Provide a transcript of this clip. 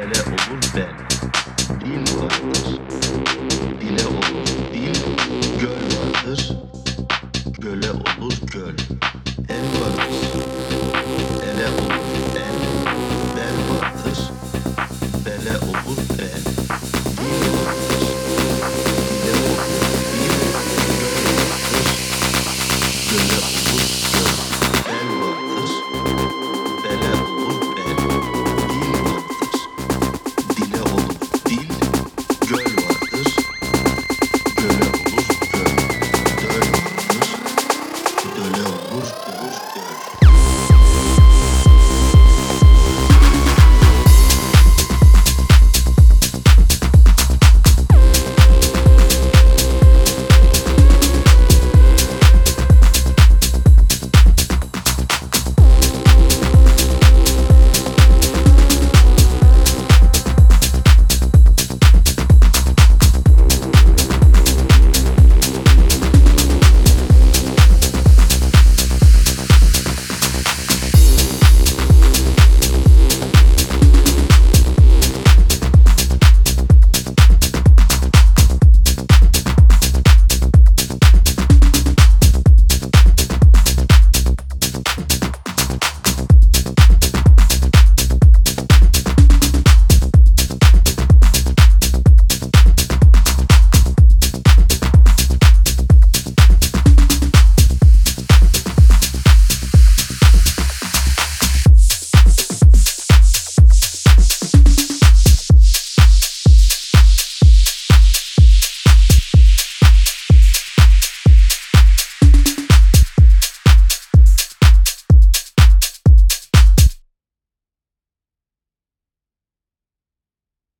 amele olur de Dil vardır, dile olur dil. Göl vardır, göle olur göl. El vardır,